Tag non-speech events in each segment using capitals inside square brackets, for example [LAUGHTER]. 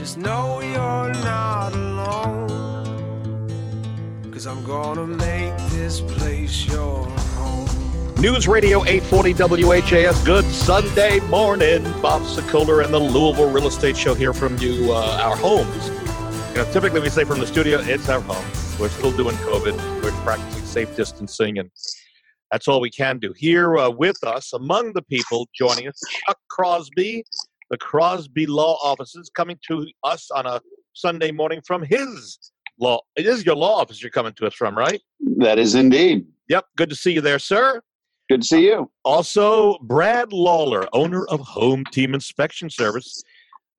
Just know you're not alone. Cause I'm gonna make this place your home. News Radio 840 WHAS. Good Sunday morning. Bob Sokoler and the Louisville Real Estate Show here from you, uh, our homes. You know, typically we say from the studio, it's our home. We're still doing COVID. We're practicing safe distancing, and that's all we can do. Here uh, with us, among the people joining us, Chuck Crosby, the Crosby Law Offices, coming to us on a Sunday morning from his law. It is your law office you're coming to us from, right? That is indeed. Yep. Good to see you there, sir. Good to see you. Also, Brad Lawler, owner of Home Team Inspection Service.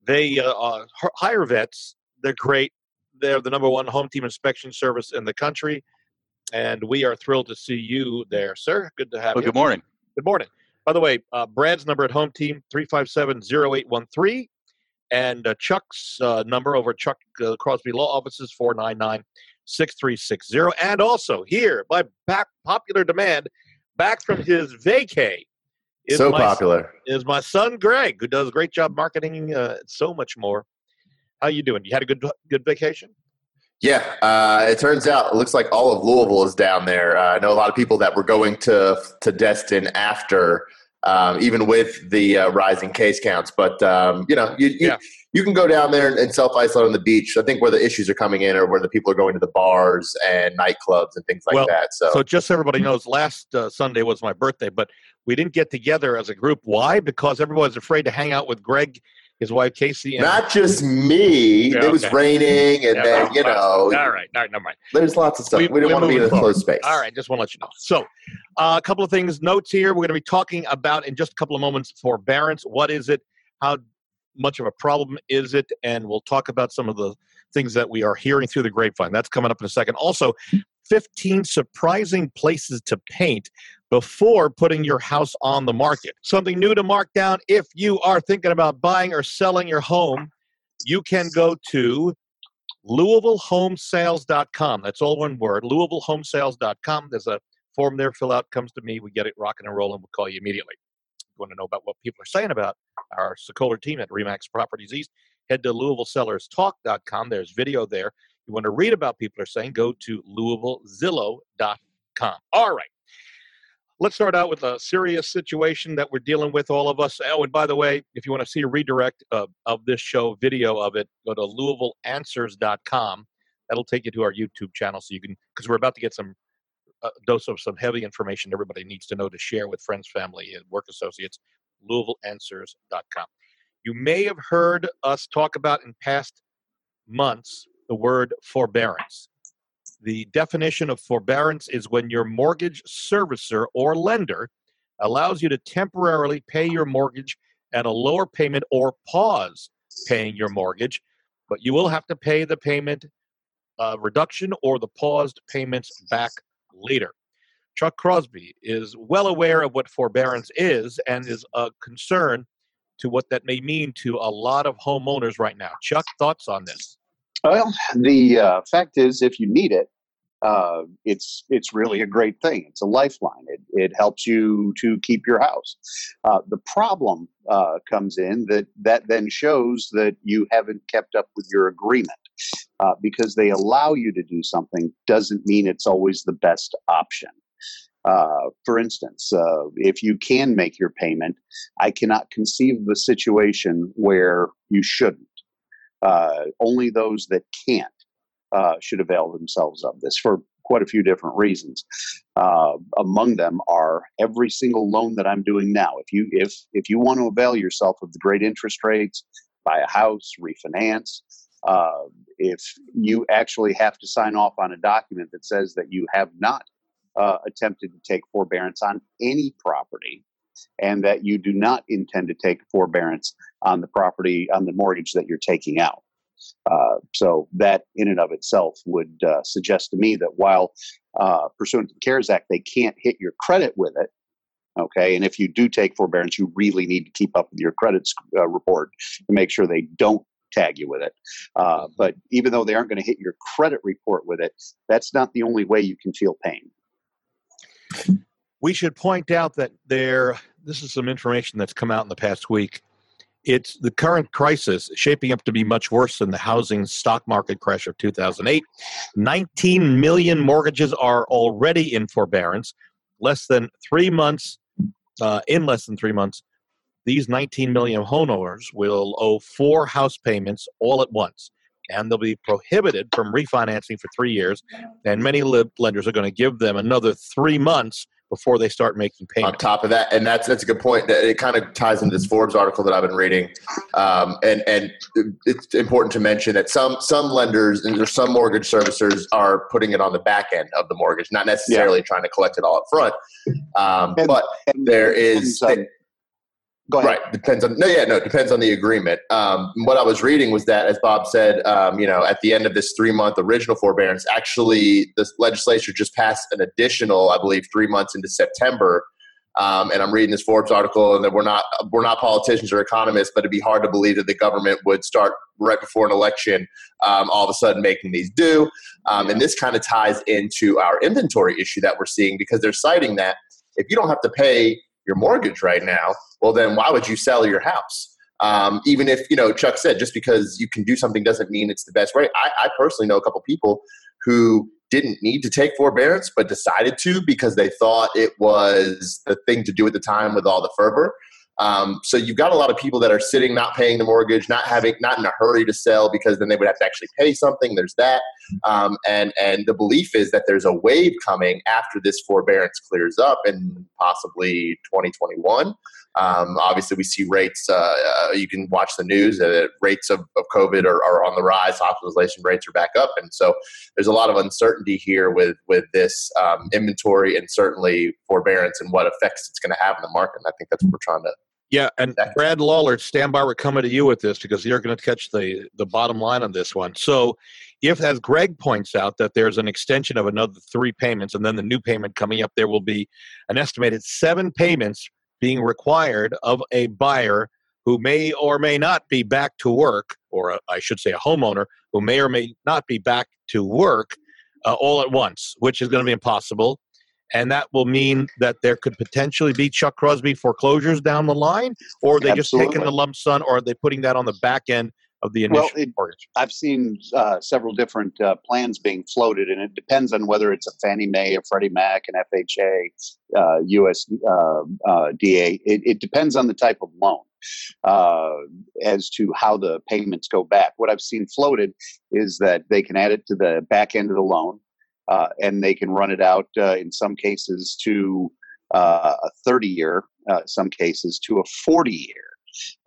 They uh, uh, hire vets. They're great. They're the number one home team inspection service in the country. And we are thrilled to see you there, sir. Good to have Well, you. good morning. Good morning. By the way, uh, Brad's number at home team 357 0813. And uh, Chuck's uh, number over at Chuck uh, Crosby Law Offices 499 6360. And also here, by back popular demand, back from his vacay. is so my- popular. Is my son Greg, who does a great job marketing uh, so much more. How you doing? You had a good good vacation? Yeah, uh, it turns out it looks like all of Louisville is down there. Uh, I know a lot of people that were going to to Destin after, um, even with the uh, rising case counts. But um, you know, you you, Yeah. you can go down there and, and self isolate on the beach. I think where the issues are coming in are where the people are going to the bars and nightclubs and things like Well, that. So, So just so everybody knows, last uh, Sunday was my birthday, but we didn't get together as a group. Why? Because everyone was afraid to hang out with Greg, his wife Casey, and not just me. Yeah, it was raining, and Yeah, then you know, all right, all right, never mind. there's lots of stuff. We- We, didn't want to be in a closed space. All right, just want to let you know. So, uh, a couple of things, notes here. We're going to be talking about in just a couple of moments forbearance. What is it? How much of a problem is it? And we'll talk about some of the things that we are hearing through the grapevine. That's coming up in a second. Also, 15 surprising places to paint before putting your house on the market. Something new to mark down if you are thinking about buying or selling your home, you can go to LouisvilleHomesales.com. That's all one word. LouisvilleHomesales.com. There's a form there. Fill out. Comes to me. We get it rocking and rolling. We'll call you immediately. If you want to know about what people are saying about our Sokoler team at Remax Properties East, head to LouisvilleSellersTalk.com. There's video there. You want to read about people are saying, go to LouisvilleZillow.com. All right. Let's start out with a serious situation that we're dealing with, all of us. Oh, and by the way, if you want to see a redirect of, of this show, video of it, go to LouisvilleAnswers.com. That'll take you to our YouTube channel, so you can, because we're about to get some uh, dose of some heavy information everybody needs to know to share with friends, family, and work associates. LouisvilleAnswers.com. You may have heard us talk about in past months the word forbearance. The definition of forbearance is when your mortgage servicer or lender allows you to temporarily pay your mortgage at a lower payment or pause paying your mortgage, but you will have to pay the payment uh, reduction or the paused payments back later. Chuck Crosby is well aware of what forbearance is and is a concern to what that may mean to a lot of homeowners right now. Chuck, thoughts on this? Well, the uh, fact is, if you need it, uh, it's it's really a great thing. It's a lifeline. It it helps you to keep your house. Uh, the problem uh, comes in that that then shows that you haven't kept up with your agreement. Uh, because they allow you to do something doesn't mean it's always the best option. Uh, for instance, uh, if you can make your payment, I cannot conceive of a situation where you shouldn't. Uh, only those that can't uh, should avail themselves of this for quite a few different reasons. Uh, among them are every single loan that I'm doing now. If you if if you want to avail yourself of the great interest rates, buy a house, refinance. Uh, if you actually have to sign off on a document that says that you have not uh, attempted to take forbearance on any property, and that you do not intend to take forbearance on the property on the mortgage that you're taking out. Uh, so that in and of itself would uh, suggest to me that while uh, pursuant to the CARES Act, they can't hit your credit with it. Okay, and if you do take forbearance, you really need to keep up with your credit uh, report to make sure they don't tag you with it. Uh, but even though they aren't going to hit your credit report with it, that's not the only way you can feel pain. We should point out that there, this is some information that's come out in the past week. it's the current crisis shaping up to be much worse than the housing stock market crash of 2008. 19 million mortgages are already in forbearance. Less than three months, uh, in less than three months, these 19 million homeowners will owe four house payments all at once. And they'll be prohibited from refinancing for three years. And many lenders are going to give them another three months before they start making payments. On top of that, and that's that's a good point. That it kind of ties into this Forbes article that I've been reading, um, and and it's important to mention that some some lenders and there's some mortgage servicers are putting it on the back end of the mortgage, not necessarily yeah. trying to collect it all up front. Um, and, but and there is. Go ahead. Right. Depends on no, yeah, no. Depends on the agreement. Um, what I was reading was that, as Bob said, um, you know, at the end of this three month original forbearance, actually, the legislature just passed an additional, I believe, three months into September. Um, and I'm reading this Forbes article, and that we're not we're not politicians or economists, but it'd be hard to believe that the government would start right before an election, um, all of a sudden making these due. Um, and this kind of ties into our inventory issue that we're seeing because they're citing that if you don't have to pay your mortgage right now, well, then why would you sell your house? Um, even if, you know, Chuck said, just because you can do something doesn't mean it's the best way. I, I personally know a couple people who didn't need to take forbearance, but decided to because they thought it was the thing to do at the time with all the fervor. Um, so you've got a lot of people that are sitting, not paying the mortgage, not having, not in a hurry to sell because then they would have to actually pay something. There's that, um, and and the belief is that there's a wave coming after this forbearance clears up in possibly 2021. Um, obviously, we see rates. Uh, uh, you can watch the news. Uh, rates of, of COVID are, are, on the rise. Hospitalization rates are back up, and so there's a lot of uncertainty here with with this um, inventory and certainly forbearance and what effects it's going to have in the market. And I think that's what we're trying to. Yeah, and Brad Lawler, stand by. We're coming to you with this because you're going to catch the the bottom line on this one. So, if as Greg points out that there's an extension of another three payments, and then the new payment coming up, there will be an estimated seven payments being required of a buyer who may or may not be back to work, or a, I should say a homeowner who may or may not be back to work uh, all at once, which is going to be impossible. And that will mean that there could potentially be Chuck Crosby foreclosures down the line, or are they Absolutely. just taking the lump sum, or are they putting that on the back end of the initial well, it, mortgage? I've seen uh, several different uh, plans being floated, and it depends on whether it's a Fannie Mae, a Freddie Mac, an FHA, uh, USDA. Uh, uh, it, it, depends on the type of loan uh, as to how the payments go back. What I've seen floated is that they can add it to the back end of the loan, and they can run it out in some cases to a 30 year, some cases to a 40 year.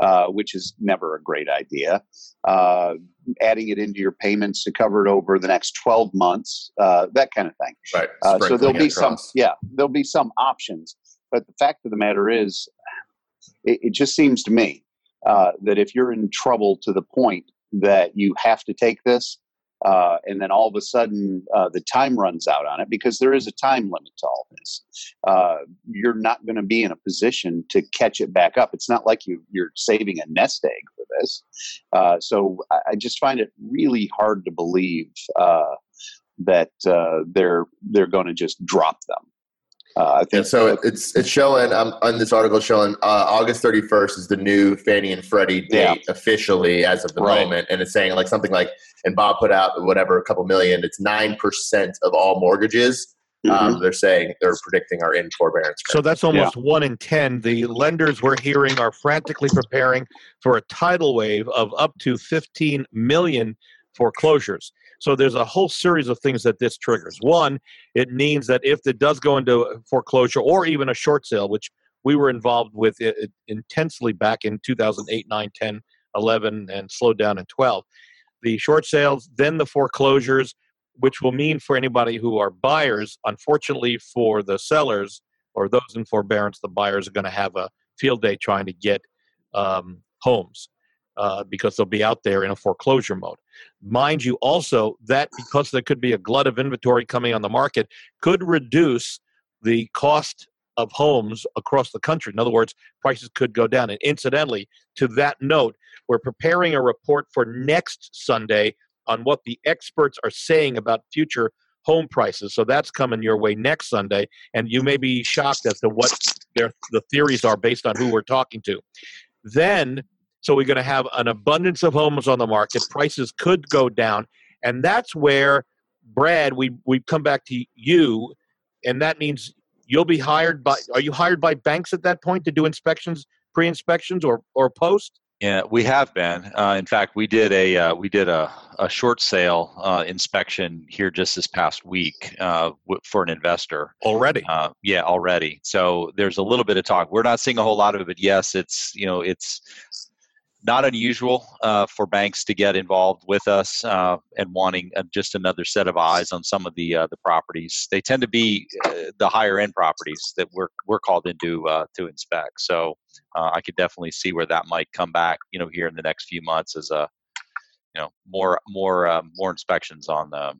Uh, which is never a great idea. Uh, adding it into your payments to cover it over the next 12 months, uh, that kind of thing. Right. Uh, so there'll be some, yeah, there'll be some options. But the fact of the matter is, it, it just seems to me uh, that if you're in trouble to the point that you have to take this, uh, and then all of a sudden uh, the time runs out on it because there is a time limit to all this. Uh, you're not going to be in a position to catch it back up. It's not like you, you're saving a nest egg for this. Uh, so I, I, just find it really hard to believe uh, that uh, they're they're going to just drop them. Uh, I think so. It's it's showing um, on this article showing uh, August 31st is the new Fannie and Freddie date yeah. officially as of the right. moment, and it's saying like something like and Bob put out whatever a couple million. It's nine percent of all mortgages. Um, mm-hmm. Um, they're saying they're predicting are in forbearance. So that's almost yeah. one in ten. The lenders we're hearing are frantically preparing for a tidal wave of up to 15 million foreclosures. So there's a whole series of things that this triggers. One, it means that if it does go into foreclosure or even a short sale, which we were involved with it intensely back in 2008, 9, 10, 11, and slowed down in 12. The short sales, then the foreclosures, which will mean for anybody who are buyers, unfortunately for the sellers or those in forbearance, the buyers are going to have a field day trying to get um, homes uh, because they'll be out there in a foreclosure mode. Mind you, also, that because there could be a glut of inventory coming on the market, could reduce the cost of homes across the country. In other words, prices could go down. And incidentally, to that note, we're preparing a report for next Sunday on what the experts are saying about future home prices. So that's coming your way next Sunday, and you may be shocked as to what their the theories are based on who we're talking to. Then So we're going to have an abundance of homes on the market. Prices could go down, and that's where Brad, we we come back to you, and that means you'll be hired by. Are you hired by banks at that point to do inspections, pre-inspections, or or post? Yeah, we have been. Uh, in fact, we did a uh, we did a, a short sale uh, inspection here just this past week uh, w- for an investor already. Uh, yeah, already. So there's a little bit of talk. We're not seeing a whole lot of it, but yes, it's you know it's not unusual uh, for banks to get involved with us uh, and wanting uh, just another set of eyes on some of the uh, the properties. They tend to be uh, the higher end properties that we're we're called into uh, to inspect. So I could definitely see where that might come back. You know, here in the next few months as a you know more more more inspections on the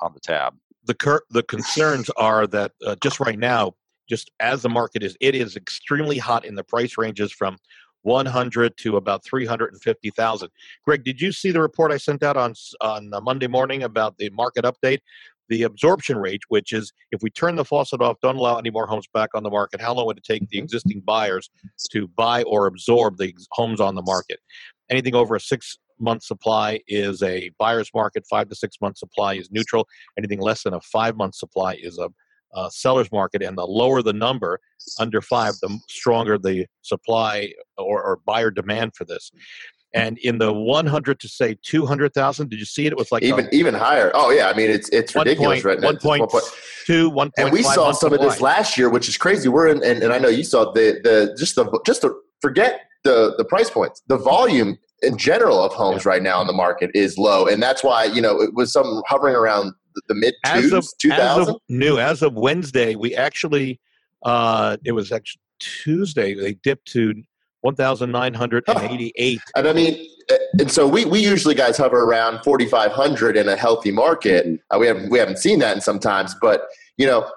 on the tab. The cur- the concerns are that just right now, just as the market is, it is extremely hot in the price ranges from 100 to about 350,000. Greg, did you see the report I sent out on on Monday morning about the market update? The absorption rate, which is if we turn the faucet off, don't allow any more homes back on the market, how long would it take the mm-hmm. existing buyers to buy or absorb the homes on the market? Anything over a six month supply is a buyer's market, five to six month supply is neutral. Anything less than a five month supply is a uh, seller's market, and the lower the number under five, the stronger the supply or, or buyer demand for this. And in the 100 to say 200,000, did you see it? It was like even a, even higher. Oh yeah, I mean it's it's ridiculous point, right now. 1.2, 1. And we saw some of this last year, which is crazy. We're in, and, and I know you saw the the just the just the forget the the price points. The volume in general of homes yeah. right now in the market is low, and that's why you know it was some hovering around the mid twos, two thousand. New as of Wednesday, we actually uh, it was actually Tuesday. They dipped to one thousand nine hundred and eighty-eight. And I mean, eh, and so we, we usually guys hover around forty five hundred in a healthy market. Uh, we haven't we haven't seen that in sometimes, but you know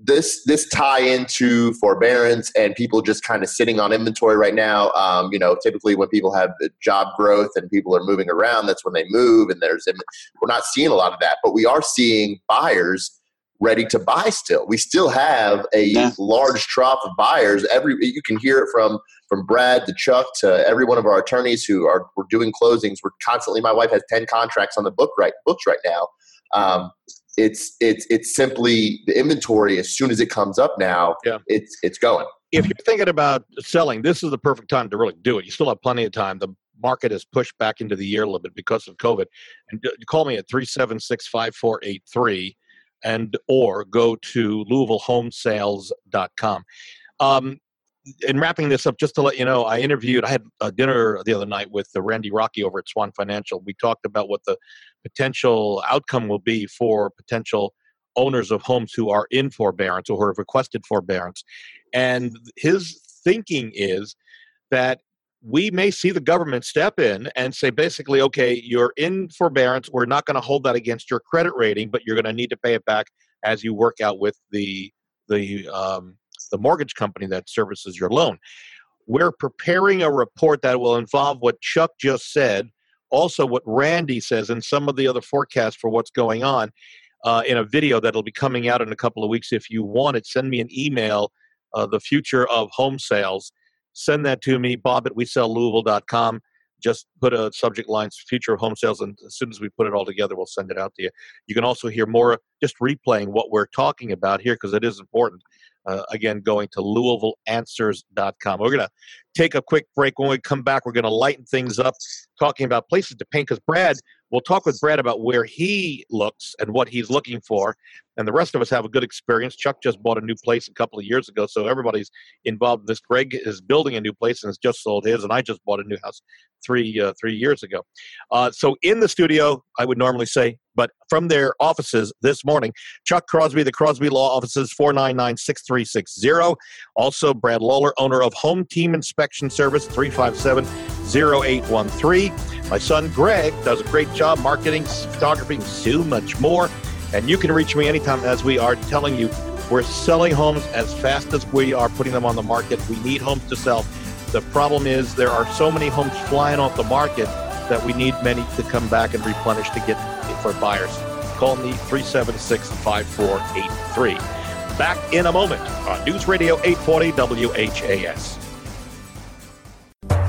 this this tie into forbearance and people just kind of sitting on inventory right now. Um, you know, typically when people have job growth and people are moving around, that's when they move. And there's we're not seeing a lot of that, but we are seeing buyers ready to buy. Still, we still have a yeah. large trough of buyers. Every you can hear it from from Brad to Chuck to every one of our attorneys who are we're doing closings. We're constantly. My wife has ten contracts on the book right books right now. Um, it's it's it's simply the inventory as soon as it comes up now yeah. it's it's going. If you're thinking about selling this is the perfect time to really do it. You still have plenty of time. The market has pushed back into the year a little bit because of covid. And call me at 376-5483 and or go to louisvillehomesales.com um, in wrapping this up, just to let you know, I interviewed, I had a dinner the other night with the Randy Rocky over at Swan Financial. We talked about what the potential outcome will be for potential owners of homes who are in forbearance or who have requested forbearance. And his thinking is that we may see the government step in and say basically, okay, you're in forbearance. We're not going to hold that against your credit rating, but you're going to need to pay it back as you work out with the the um, the mortgage company that services your loan. We're preparing a report that will involve what Chuck just said, also what Randy says, and some of the other forecasts for what's going on uh, in a video that'll be coming out in a couple of weeks. If you want it, send me an email, uh, The Future of Home Sales. Send that to me, bob at wesellouisville.com just put a subject line future of home sales and as soon as we put it all together we'll send it out to you you can also hear more just replaying what we're talking about here because it is important uh, again going to louisvilleanswers.com we're going to take a quick break. When we come back we're going to lighten things up talking about places to paint because brad we'll talk with brad about where he looks and what he's looking for and the rest of us have a good experience. Chuck just bought a new place a couple of years ago, so everybody's involved in this. Greg is building a new place and has just sold his, and I just bought a new house three uh, three years ago. Uh, so in the studio, I would normally say, but from their offices this morning, Chuck Crosby, the Crosby Law Offices, 499-6360. Also, Brad Lawler, owner of Home Team Inspection Service, 357 0813. My son Greg does a great job marketing, photography, and so much more. And you can reach me anytime, as we are telling you, we're selling homes as fast as we are putting them on the market. We need homes to sell. The problem is there are so many homes flying off the market that we need many to come back and replenish to get for buyers. Call me 376 5483. Back in a moment on News Radio 840 WHAS.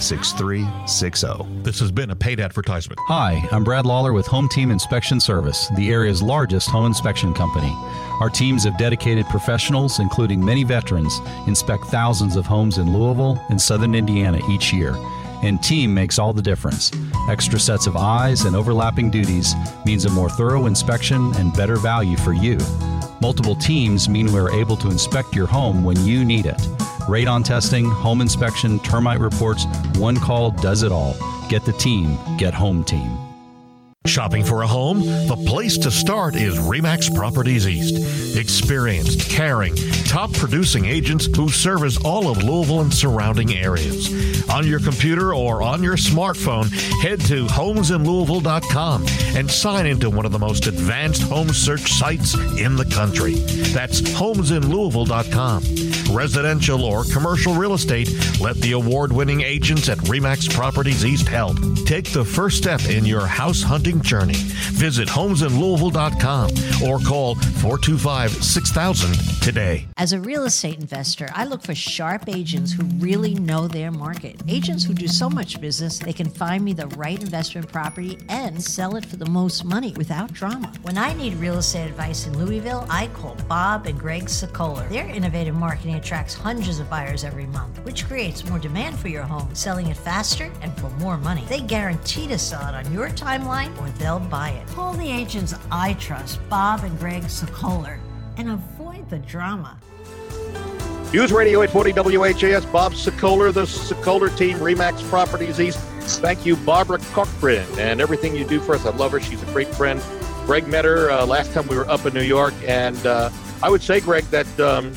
6360. This has been a paid advertisement. Hi, I'm Brad Lawler with Home Team Inspection Service, the area's largest home inspection company. Our teams of dedicated professionals, including many veterans, inspect thousands of homes in Louisville and southern Indiana each year. And team makes all the difference. Extra sets of eyes and overlapping duties means a more thorough inspection and better value for you. Multiple teams mean we're able to inspect your home when you need it. Radon testing, home inspection, termite reports, one call does it all. Get the team, get Home Team. Shopping for a home? The place to start is Remax Properties East. Experienced, caring, top producing agents who service all of Louisville and surrounding areas. On your computer or on your smartphone, head to homesinlouisville.com and sign into one of the most advanced home search sites in the country. That's homesinlouisville.com. Residential or commercial real estate, let the award winning agents at Remax Properties East help. Take the first step in your house hunting journey. Visit homesinlouisville.com or call 425 6000 today. As a real estate investor, I look for sharp agents who really know their market. Agents who do so much business, they can find me the right investment property and sell it for the most money without drama. When I need real estate advice in Louisville, I call Bob and Greg Sokoler. Their innovative marketing attracts hundreds of buyers every month, which creates more demand for your home, selling it faster and for more money. They guarantee to sell it on your timeline or they'll buy it. Call the agents I trust, Bob and Greg Sokoler, and avoid the drama. News Radio 840 WHAS, Bob Sokoler, the Sokoler team, Remax Properties East. Thank you, Barbara Corcoran, and everything you do for us. I love her. She's a great friend. Greg met her uh, last time we were up in New York, and uh, I would say, Greg, that um,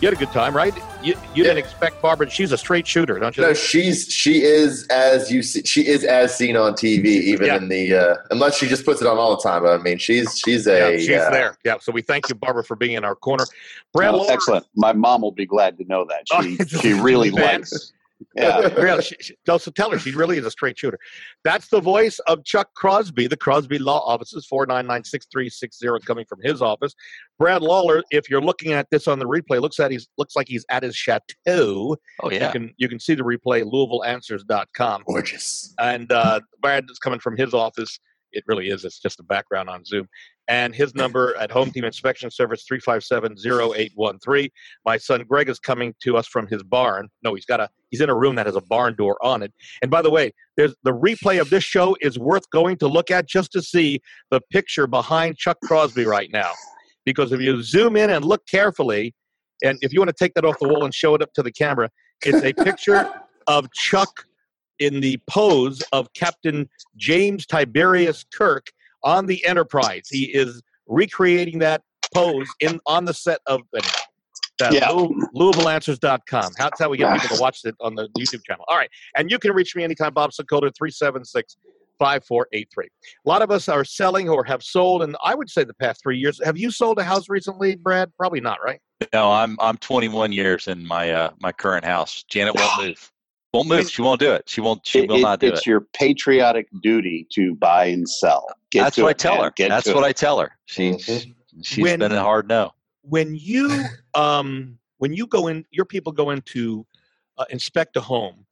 you had a good time, right? You, you Yeah. didn't expect Barbara. She's a straight shooter, don't you? No, she's she is as you see, she is as seen on TV, even Yeah. in the uh, unless she just puts it on all the time. I mean, she's she's a yeah, she's uh, there. Yeah, so we thank you, Barbara, for being in our corner. Brad excellent. My mom will be glad to know that. [LAUGHS] She she really fan. likes. Yeah. [LAUGHS] really, she, she, so tell her she really is a straight shooter. That's the voice of Chuck Crosby, the Crosby Law Offices, 499-6360 coming from his office. Brad Lawler, if you're looking at this on the replay, looks at he's looks like he's at his chateau. Oh yeah. You can you can see the replay at LouisvilleAnswers.com. gorgeous. And uh, Brad is coming from his office. It really is. It's just a background on Zoom. And his number at Home Team Inspection Service 357-0813. My son Greg is coming to us from his barn. No, he's got a he's in a room that has a barn door on it. And by the way, there's the replay of this show is worth going to look at just to see the picture behind Chuck Crosby right now. Because if you zoom in and look carefully, and if you want to take that off the wall and show it up to the camera, it's a picture of Chuck in the pose of Captain James Tiberius Kirk on the Enterprise. He is recreating that pose in on the set of anyway, that Yeah. Louis- LouisvilleAnswers.com. That's how we get people to [LAUGHS] watch it on the YouTube channel. All right. And you can reach me anytime, Bob Sokoler, 376 5483. A lot of us are selling or have sold, and I would say the past three years. Have you sold a house recently, Brad? Probably not, right? No, I'm I'm 21 years in my uh, my current house. Janet won't [SIGHS] move. Won't move. She won't do it. She won't. She It- will it- not do it's it. your patriotic duty to buy and sell. Get That's to what I tell man. her. Get That's what it. I tell her. She's She Mhm. she's When- been a hard no. when you um when you go in your people go in to uh, inspect a home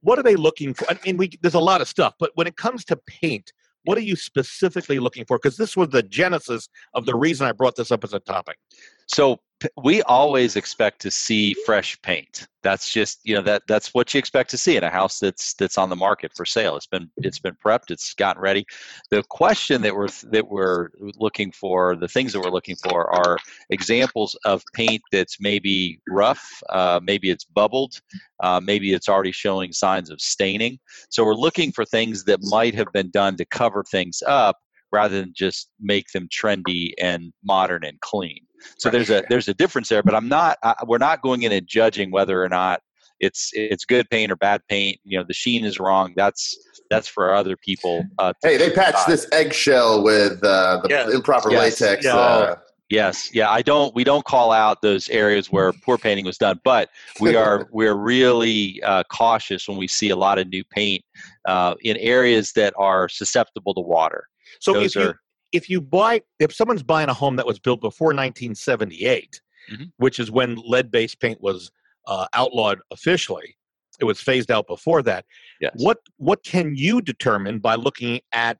what are they looking for i mean we there's a lot of stuff but when it comes to paint what are you specifically looking for because this was the genesis of the reason i brought this up as a topic So we always expect to see fresh paint. That's just you know that that's what you expect to see in a house that's that's on the market for sale. It's been it's been prepped. It's gotten ready. The question that we're that we're looking for, the things that we're looking for, are examples of paint that's maybe rough, uh, maybe it's bubbled, uh, maybe it's already showing signs of staining. So we're looking for things that might have been done to cover things up rather than just make them trendy and modern and clean. So there's a there's a difference there, but I'm not. I, we're not going in and judging whether or not it's it's good paint or bad paint. You know, the sheen is wrong. That's that's for other people. Uh, Hey, they patched this eggshell with uh, the Yes. improper Yes. latex. Yeah. Uh, Yes, yeah. I don't. We don't call out those areas where poor painting was done, but we [LAUGHS] are we're really uh, cautious when we see a lot of new paint uh, in areas that are susceptible to water. So Those if you are- if you buy if someone's buying a home that was built before 1978, Mhm. which is when lead-based paint was uh, outlawed officially, it was phased out before that. Yes. What what can you determine by looking at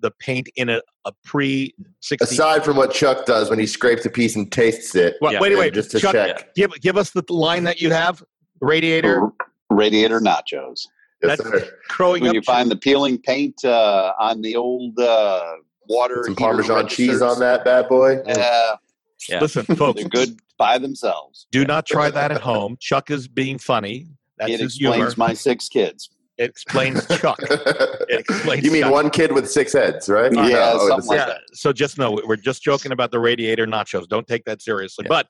the paint in a, a pre 60? aside from what Chuck does when he scrapes a piece and tastes it. Wait, Yeah. wait, wait. Just to Chuck, check. give give us the line that you have. Radiator Radiator nachos. Yes, That's- sir. crowing When up. you find the peeling paint uh, on the old uh, water, Some heater Parmesan cheese on that bad boy. Yeah, Yeah. Listen, folks, they're good by themselves. do not try that at home. Chuck is being funny. That's it his explains humor. my six kids. It explains Chuck. [LAUGHS] It explains you mean Chuck. one kid with six heads, right? Yeah, Oh, something like yeah. So just know we're just joking about the radiator nachos. Don't take that seriously. Yeah. But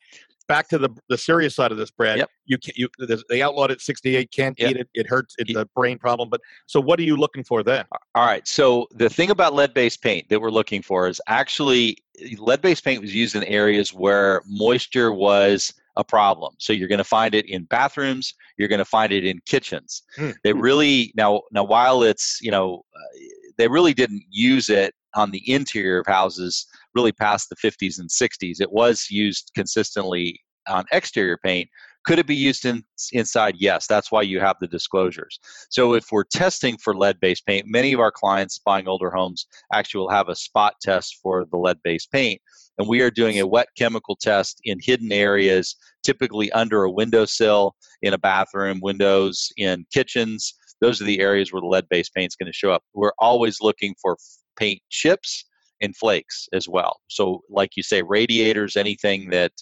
back to the the serious side of this, Brad. Yep. You can you they outlawed it. Sixty eight. Can't Yep. eat it. It hurts. It's Ye- a brain problem. But so what are you looking for then? All right. So the thing about lead-based paint that we're looking for is actually lead-based paint was used in areas where moisture was a problem. So you're going to find it in bathrooms. You're going to find it in kitchens. Hmm. They really now now while it's you know uh, they really didn't use it on the interior of houses really past the 50s and 60s. It was used consistently on exterior paint. Could it be used in inside? Yes. That's why you have the disclosures. So if we're testing for lead-based paint, many of our clients buying older homes actually will have a spot test for the lead-based paint, and we are doing a wet chemical test in hidden areas, typically under a windowsill, in a bathroom, windows in kitchens. Those are the areas where the lead-based paint is going to show up. We're always looking for paint chips and flakes as well. So, like you say, radiators, anything that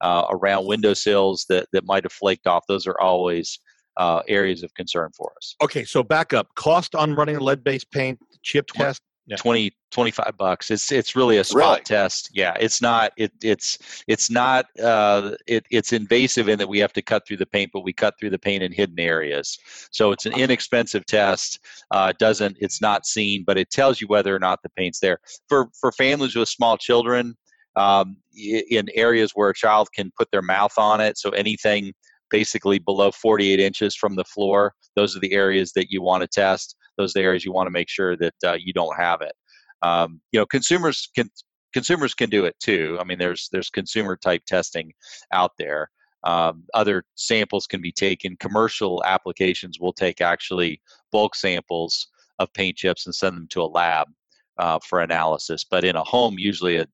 uh, around windowsills that that might have flaked off, those are always uh, areas of concern for us. Okay. So back up. Cost on running lead based paint chip test. Yeah. 20 25 bucks. It's it's really a spot Really? test. Yeah it's not it it's it's not uh it, it's invasive in that we have to cut through the paint but we cut through the paint in hidden areas. So it's an inexpensive test. Uh it doesn't it's not seen but it tells you whether or not the paint's there. For for families with small children um in areas where a child can put their mouth on it so anything basically below 48 inches from the floor those are the areas that you want to test those are the areas you want to make sure that uh, you don't have it. Um, you know, consumers can consumers can do it too. I mean, there's there's consumer type testing out there. Um, other samples can be taken. Commercial applications will take actually bulk samples of paint chips and send them to a lab uh, for analysis. But in a home, usually a,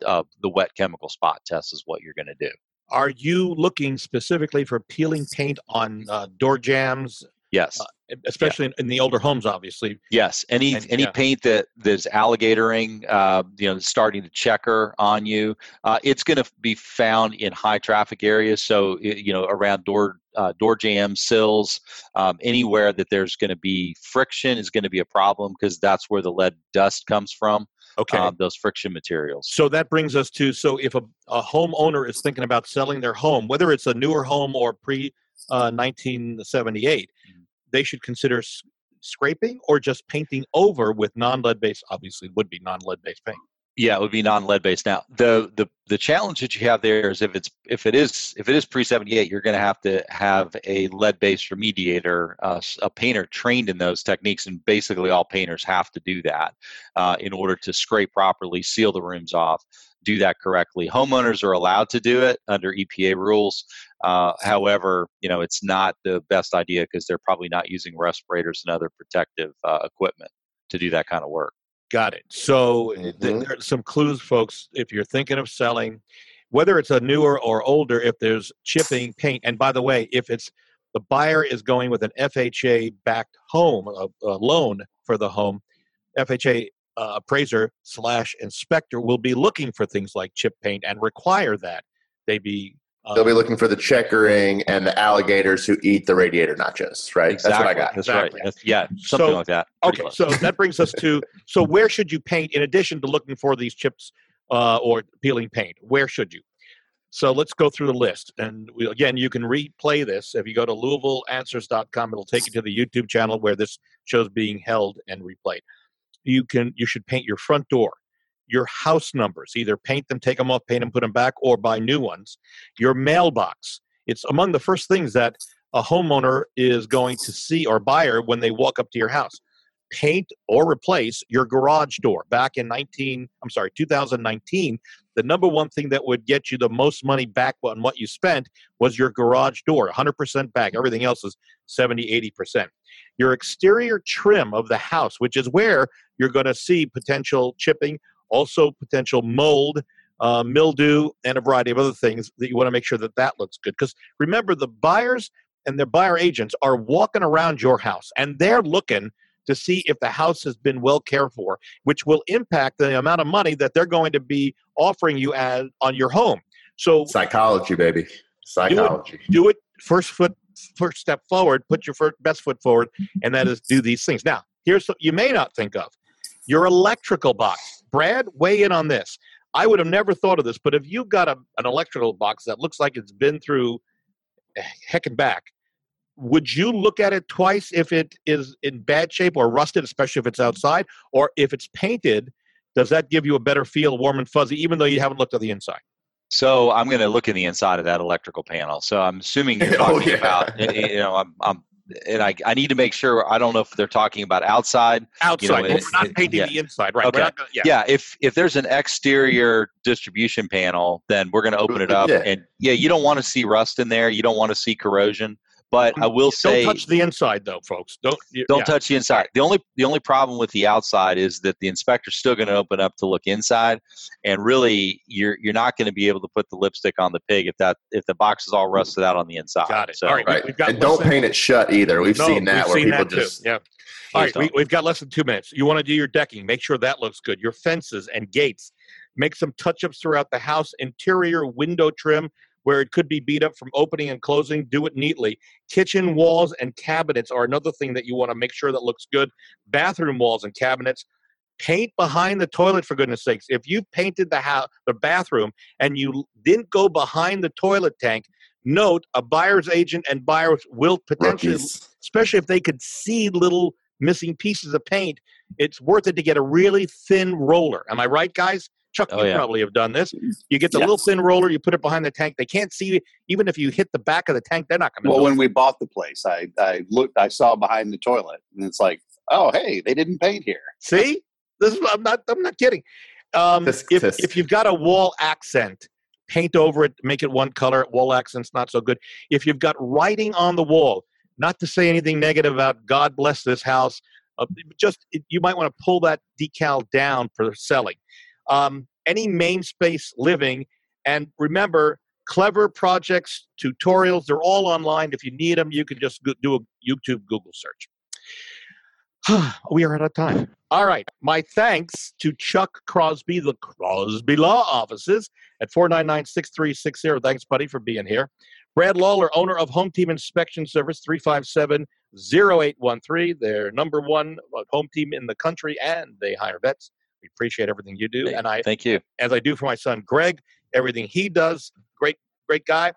the wet chemical spot test is what you're going to do. Are you looking specifically for peeling paint on uh, door jambs, Yes. Uh, especially in, in the older homes? Obviously. Yes, any And- any yeah. paint that there's alligatoring, uh, you know, starting to checker on you, uh, it's going to be found in high traffic areas. So you know, around door uh, door jambs, sills, um, anywhere that there's going to be friction is going to be a problem because that's where the lead dust comes from. Okay. um, those friction materials. So that brings us to so if a, a homeowner is thinking about selling their home, whether it's a newer home or pre uh, 1978, Mhm. they should consider scraping or just painting over with non lead based. Obviously, would be non lead based paint. Yeah, it would be non-lead based. Now, the the the challenge that you have there is if it's if it is if it is pre seventy eight, you're going to have to have a lead based remediator, uh, a painter trained in those techniques, and basically all painters have to do that uh, in order to scrape properly, seal the rooms off, do that correctly. Homeowners are allowed to do it under EPA rules. Uh, however, you know it's not the best idea because they're probably not using respirators and other protective uh, equipment to do that kind of work. Got it. So th- Mhm. there are some clues, folks. If you're thinking of selling, whether it's a newer or older, if there's chipping paint, and by the way, if it's the buyer is going with an FHA backed home, a, a loan for the home, FHA uh, appraiser slash inspector will be looking for things like chip paint and require that they be. They'll be looking for the checkering and the alligators who eat the radiator nachos, right? That's what I got. That's Exactly. right. That's, yeah, something So- like that. Pretty Okay, close. so that brings us to so where should you paint in addition to looking for these chips uh, or peeling paint? Where should you? So let's go through the list. And we, again, you can replay this. If you go to LouisvilleAnswers.com, it'll take you to the YouTube channel where this show's being held and replayed. You can you should paint your front door, your house numbers. Either paint them, take them off, paint them, put them back, or buy new ones. Your mailbox. It's among the first things that a homeowner is going to see or buyer when they walk up to your house. Paint or replace your garage door. Back in 19, I'm sorry, 2019, the number one thing that would get you the most money back on what you spent was your garage door 100% back everything else is 70 80% your exterior trim of the house which is where you're going to see potential chipping also potential mold uh, mildew and a variety of other things that you want to make sure that that looks good because remember the buyers and their buyer agents are walking around your house and they're looking to see if the house has been well cared for, which will impact the amount of money that they're going to be offering you as, on your home. So psychology, baby, psychology. Do it, do it first foot, first step forward. Put your first, best foot forward, and that is do these things. Now, here's what you may not think of: your electrical box. Brad, weigh in on this. I would have never thought of this, but if you've got a, an electrical box that looks like it's been through eh, heck and back, would you look at it twice if it is in bad shape or rusted, especially if it's outside, or if it's painted? Does that give you a better feel, warm and fuzzy, even though you haven't looked at the inside? So I'm going to look in the inside of that electrical panel. So I'm assuming you're [LAUGHS] Oh, talking yeah. about, eh, eh, you know, I'm, I'm and I, I need to make sure. I don't know if they're talking about outside. Outside, it- we're not it- painting yeah. the inside, right? Okay. We're not gonna, yeah. Yeah, if if there's an exterior distribution panel, then we're going to open it up, Yeah. and yeah, you don't want to see rust in there. You don't want to see corrosion. But I will say, Don't touch the inside, though, folks. Don't. don't yeah. touch the inside. The only the only problem with the outside is that the inspector's still going to open up to look inside, and really you're you're not going to be able to put the lipstick on the pig if that if the box is all rusted out on the inside. Got it. So All right. Right. We've got and don't than- paint it shut either. We've No, seen that we've where seen people that too. just Yeah. All please right, we, we've got less than two minutes. You want to do your decking, make sure that looks good. Your fences and gates, make some touch ups throughout the house. Interior window trim where it could be beat up from opening and closing, do it neatly. Kitchen walls and cabinets are another thing that you want to make sure that looks good. Bathroom walls and cabinets. Paint behind the toilet for goodness sakes. If you painted the house, the bathroom, and you didn't go behind the toilet tank, note a buyer's agent and buyers will potentially rookies. especially if they could see little missing pieces of paint. It's worth it to get a really thin roller. Am I right, guys? Chuck, Oh, you yeah. probably have done this. You get the little thin roller, you put it behind the tank. They can't see it. Even if you hit the back of the tank, they're not going to Well, when we bought the place, I, I looked, I saw behind the toilet, and it's like, oh, hey, they didn't paint here. See, this is I'm not I'm not kidding. Um, Tisk, if tisk. if you've got a wall accent, paint over it, make it one color. Wall accent's not so good. If you've got writing on the wall, not to say anything negative about God bless this house, uh, just you might want to pull that decal down for selling. Um, any main space living, and remember, clever projects, tutorials, they're all online. If you need them, you can just go- do a YouTube Google search. [SIGHS] we are out of time. All right. My thanks to Chuck Crosby, the Crosby Law Offices at 499 6360. Thanks, buddy, for being here. Brad Lawler, owner of Home Team Inspection Service, 357 0813. They're number one uh, home team in the country, and they hire vets. We appreciate everything you do. And I, thank you. as I do for my son Greg, everything he does, great, great guy.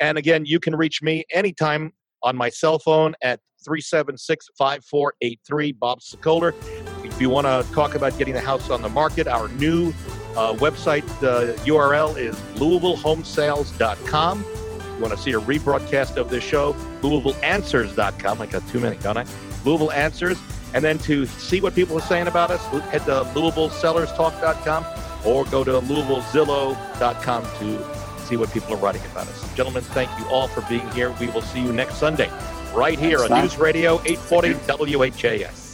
And again, you can reach me anytime on my cell phone at 376 5483, Bob Sokoler. If you want to talk about getting the house on the market, our new uh, website uh, URL is LouisvilleHomesales.com. If you want to see a rebroadcast of this show, LouisvilleAnswers.com. I got too many, don't I? Louisville Answers. And then to see what people are saying about us, head to LouisvilleSellersTalk.com or go to LouisvilleZillow.com to see what people are writing about us. Gentlemen, thank you all for being here. We will see you next Sunday right here on time. News Radio 840 WHAS.